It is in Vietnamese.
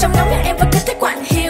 trong nóng nhưng em vẫn cứ thích quặn hiu